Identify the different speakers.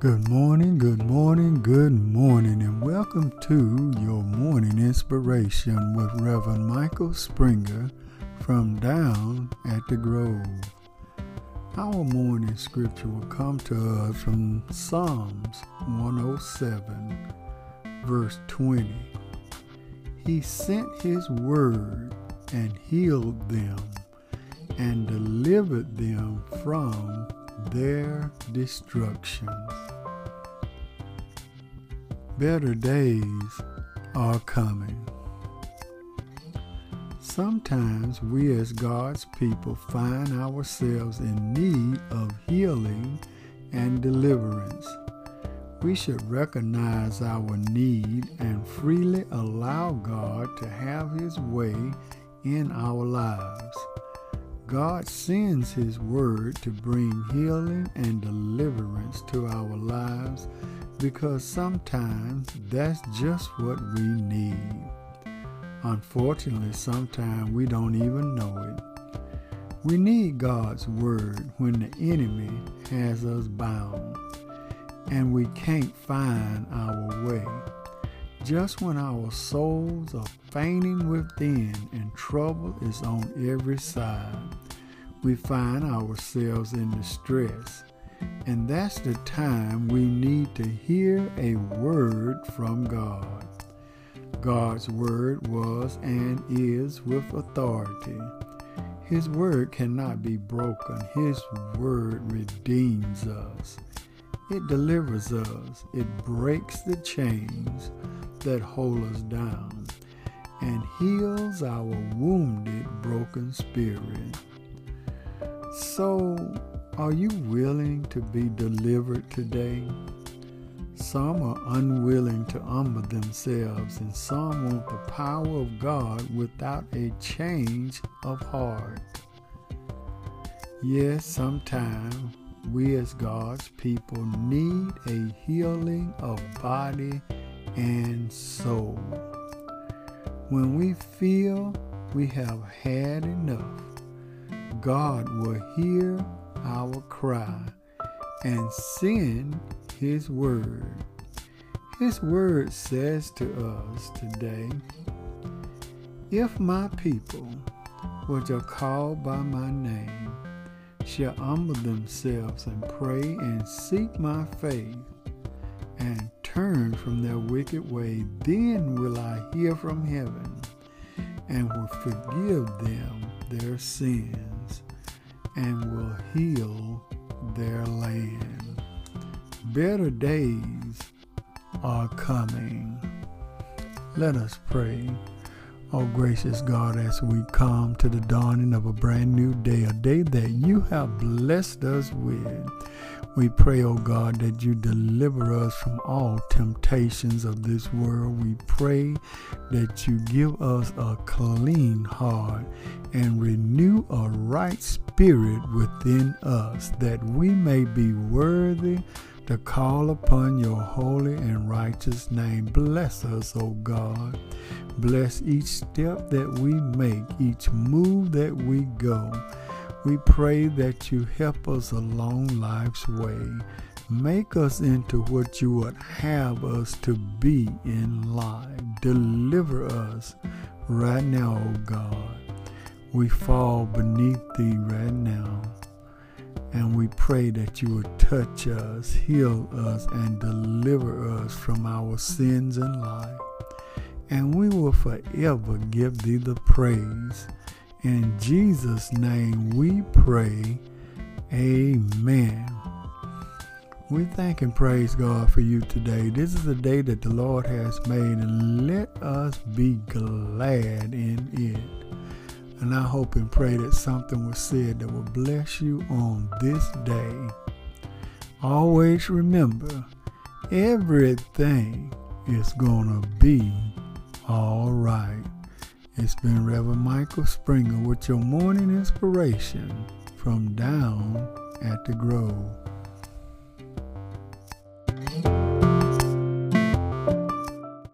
Speaker 1: Good morning, good morning, good morning, and welcome to your morning inspiration with Reverend Michael Springer from Down at the Grove. Our morning scripture will come to us from Psalms 107, verse 20. He sent his word and healed them and delivered them from their destruction. Better days are coming. Sometimes we, as God's people, find ourselves in need of healing and deliverance. We should recognize our need and freely allow God to have His way in our lives. God sends His word to bring healing and deliverance to our lives because sometimes that's just what we need. Unfortunately, sometimes we don't even know it. We need God's word when the enemy has us bound and we can't find our way. Just when our souls are fainting within and trouble is on every side, we find ourselves in distress. And that's the time we need to hear a word from God. God's word was and is with authority. His word cannot be broken. His word redeems us. It delivers us. It breaks the chains that hold us down and heals our wounded, broken spirit. So, are you willing to be delivered today? Some are unwilling to humble themselves, and some want the power of God without a change of heart. Yes, sometimes we as God's people need a healing of body and soul. When we feel we have had enough, God will hear our cry and send His word. His word says to us today If my people, which are called by my name, shall humble themselves and pray and seek my face and turn from their wicked way, then will I hear from heaven and will forgive them their sins and will heal their land. Better days are coming. Let us pray. Oh, gracious God, as we come to the dawning of a brand new day, a day that you have blessed us with, we pray, oh God, that you deliver us from all temptations of this world. We pray that you give us a clean heart and renew a right spirit within us, that we may be worthy to call upon your holy and righteous name. Bless us, O God. Bless each step that we make, each move that we go. We pray that you help us along life's way. Make us into what you would have us to be in life. Deliver us right now, O God. We fall beneath thee right now. And we pray that you would touch us, heal us, and deliver us from our sins and life. And we will forever give thee the praise. In Jesus' name we pray. Amen. We thank and praise God for you today. This is a day that the Lord has made, and let us be glad in it. And I hope and pray that something was said that will bless you on this day. Always remember, everything is going to be all right. It's been Reverend Michael Springer with your morning inspiration from down at the Grove.